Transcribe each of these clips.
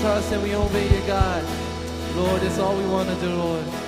trust and we obey you, God. Lord, it's all we want to do, Lord.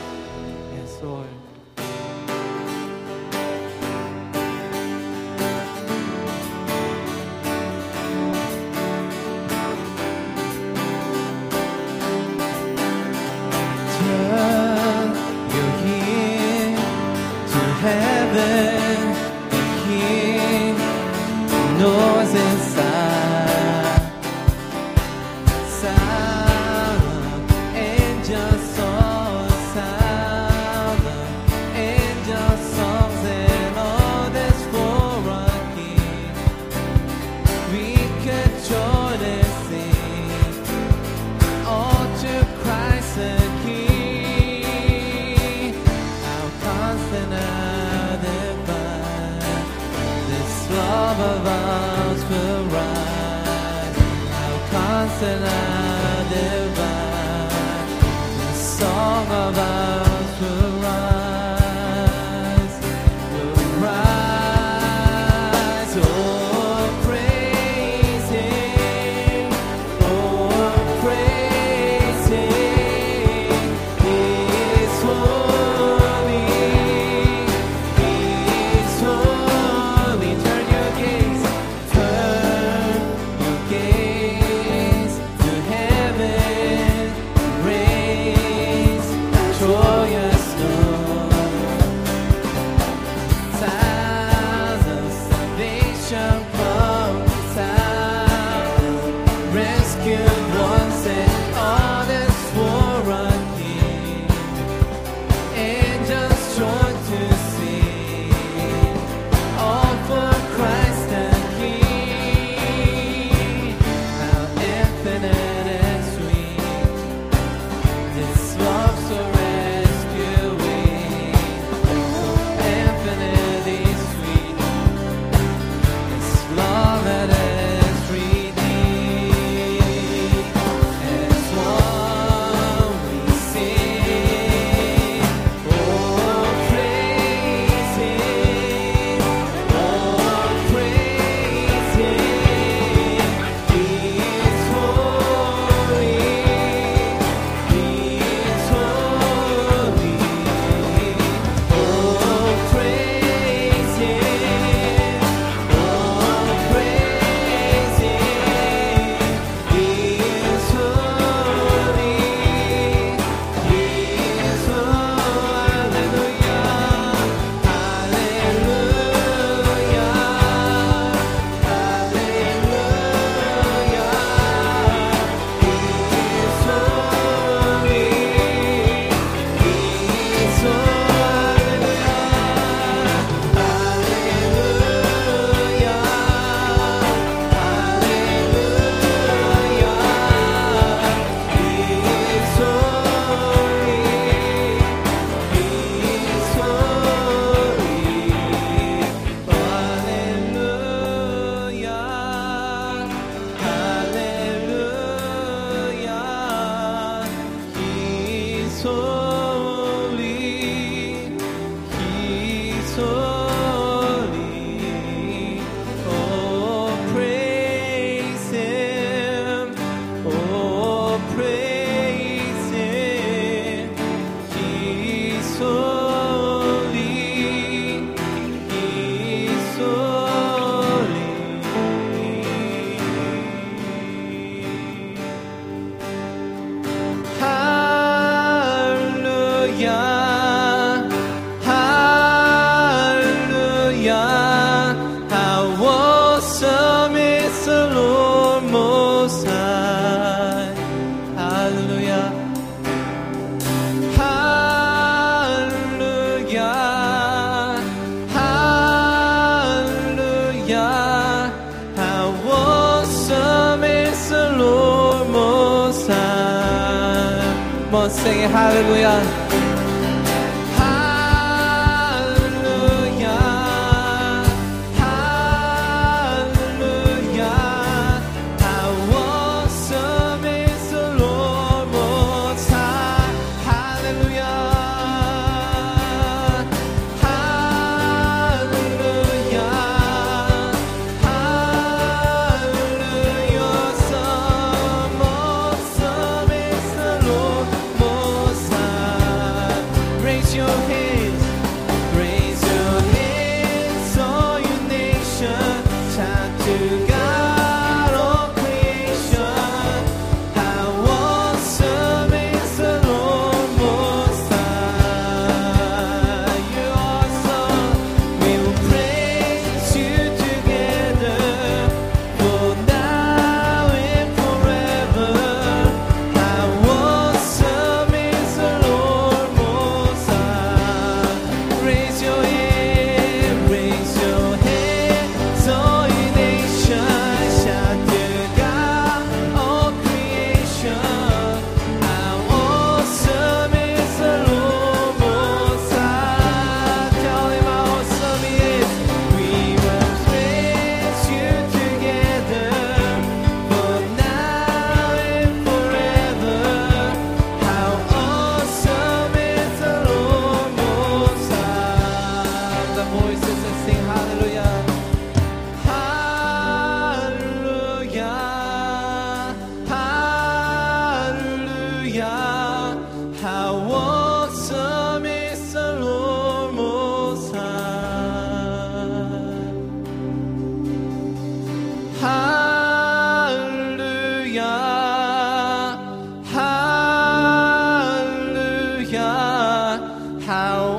than I on, singing hallelujah.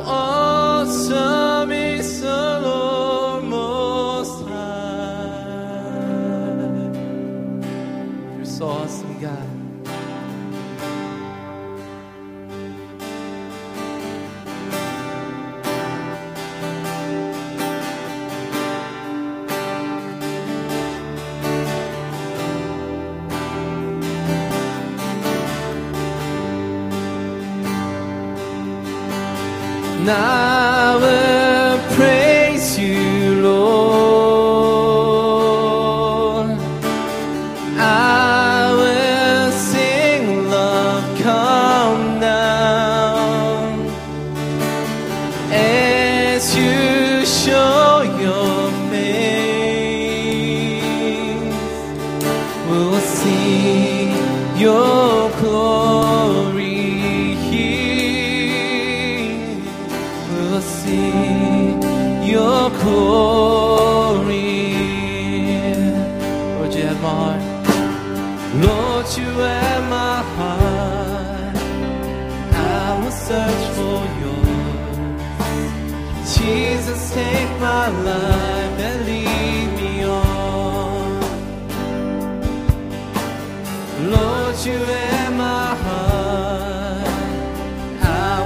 awesome. 나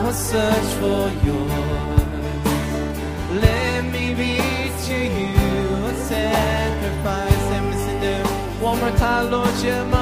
will search for yours. Let me be to you a sacrifice. Let me sing it one more time, Lord, you're my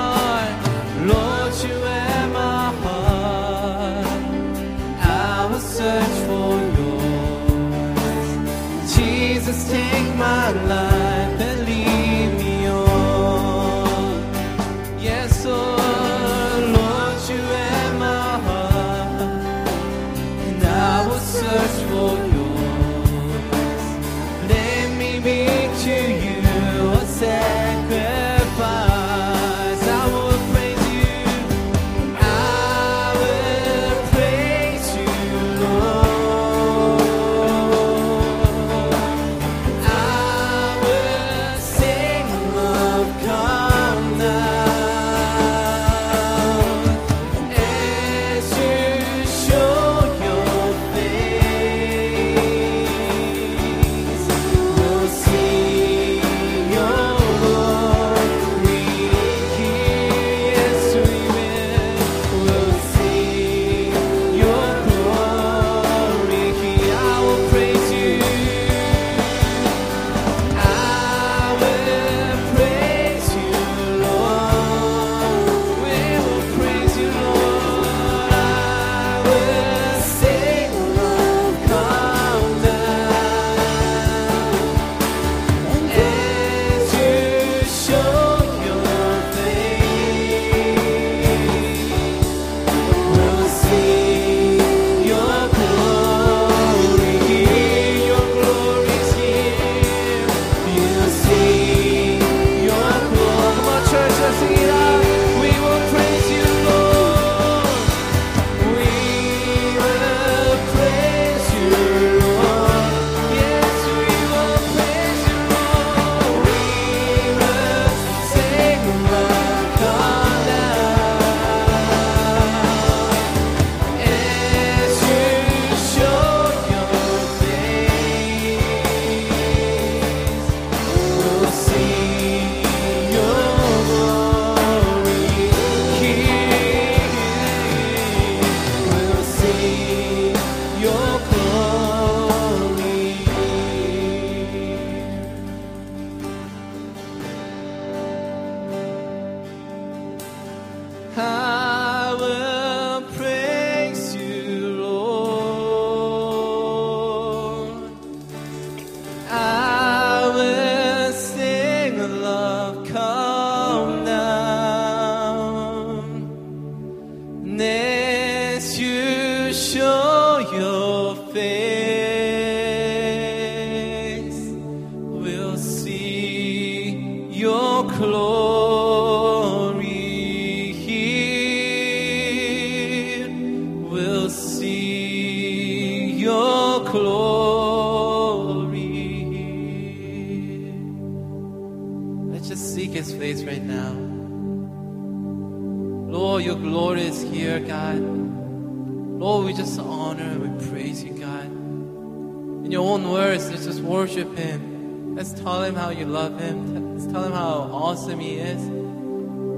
just honor and we praise you, God. In your own words, let's just worship Him. Let's tell Him how you love Him. Let's tell Him how awesome He is.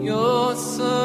You're so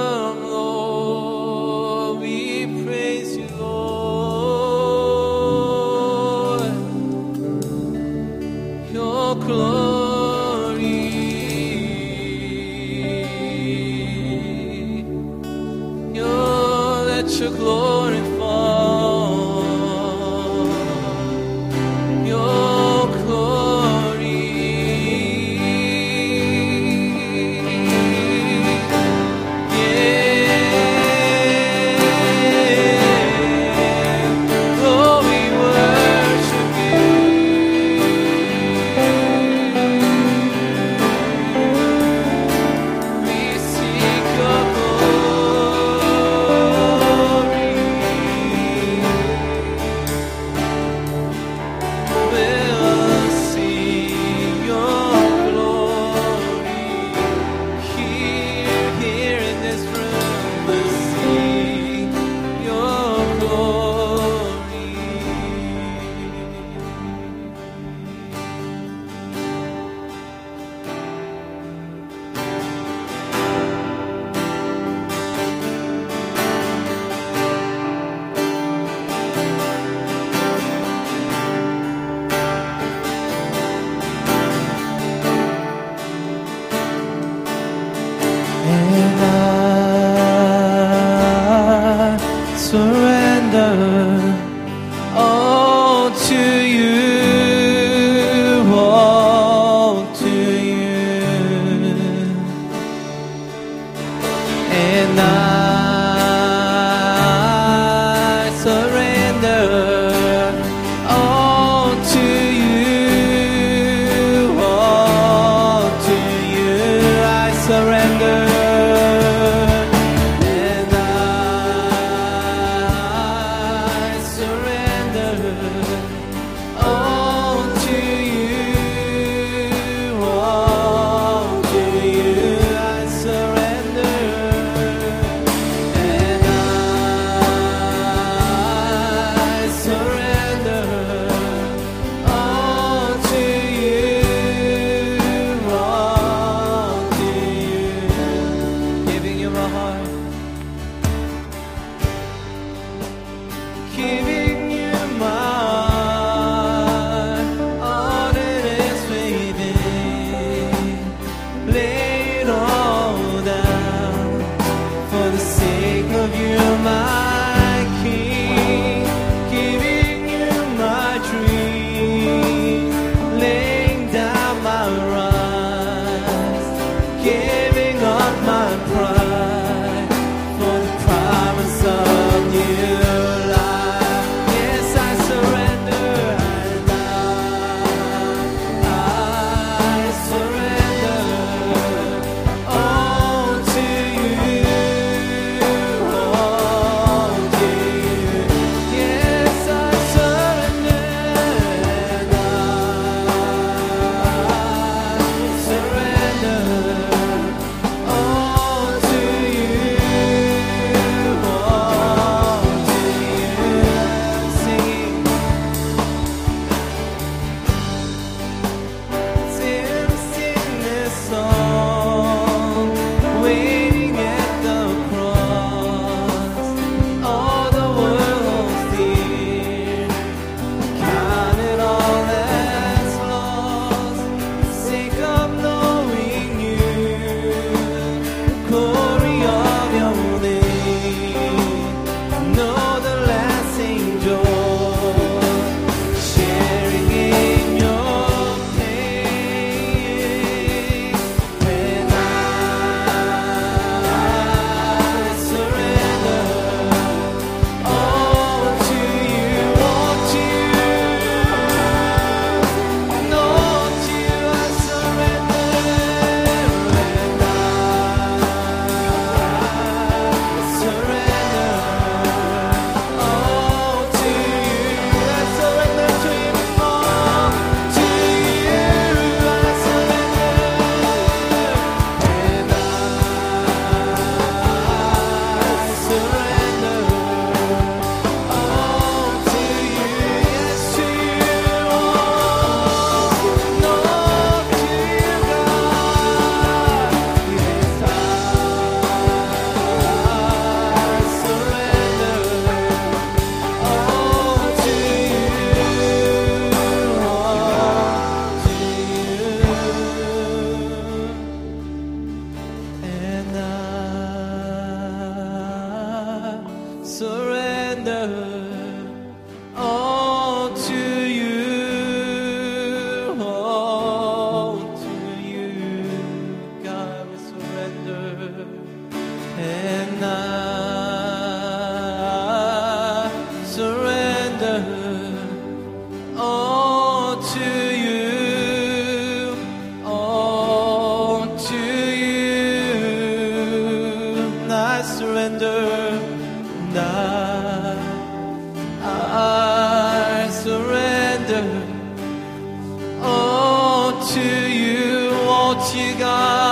to you, won't you, God?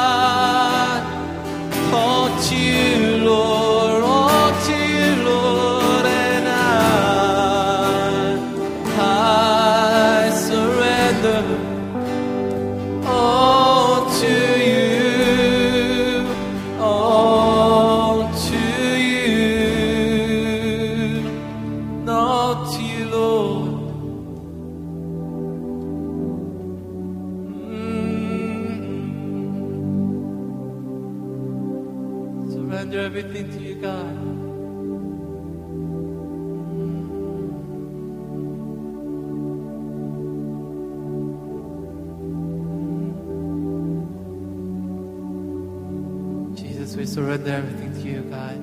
Surrender everything to you, God.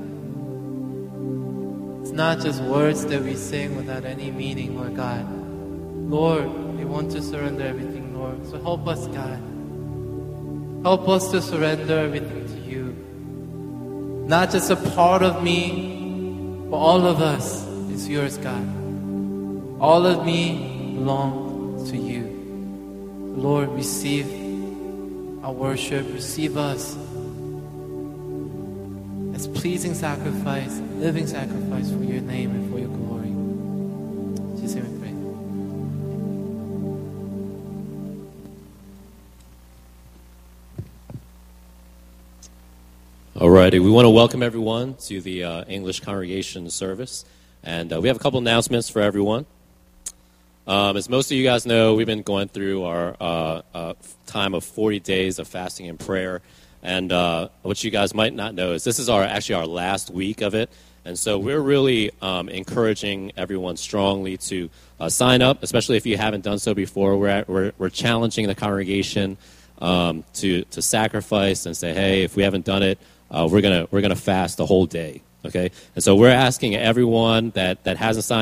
It's not just words that we sing without any meaning, Lord God. Lord, we want to surrender everything, Lord. So help us, God. Help us to surrender everything to you. Not just a part of me, but all of us is yours, God. All of me belongs to you. Lord, receive our worship, receive us pleasing sacrifice, living sacrifice for your name and for your glory. Jesus' name we pray. Alrighty, we want to welcome everyone to the uh, English congregation service, and uh, we have a couple announcements for everyone. Um, as most of you guys know, we've been going through our uh, uh, time of 40 days of fasting and prayer, and uh, what you guys might not know is this is our actually our last week of it, and so we're really um, encouraging everyone strongly to uh, sign up, especially if you haven't done so before. We're at, we're, we're challenging the congregation um, to to sacrifice and say, hey, if we haven't done it, uh, we're gonna we're gonna fast the whole day. Okay, and so we're asking everyone that that hasn't signed.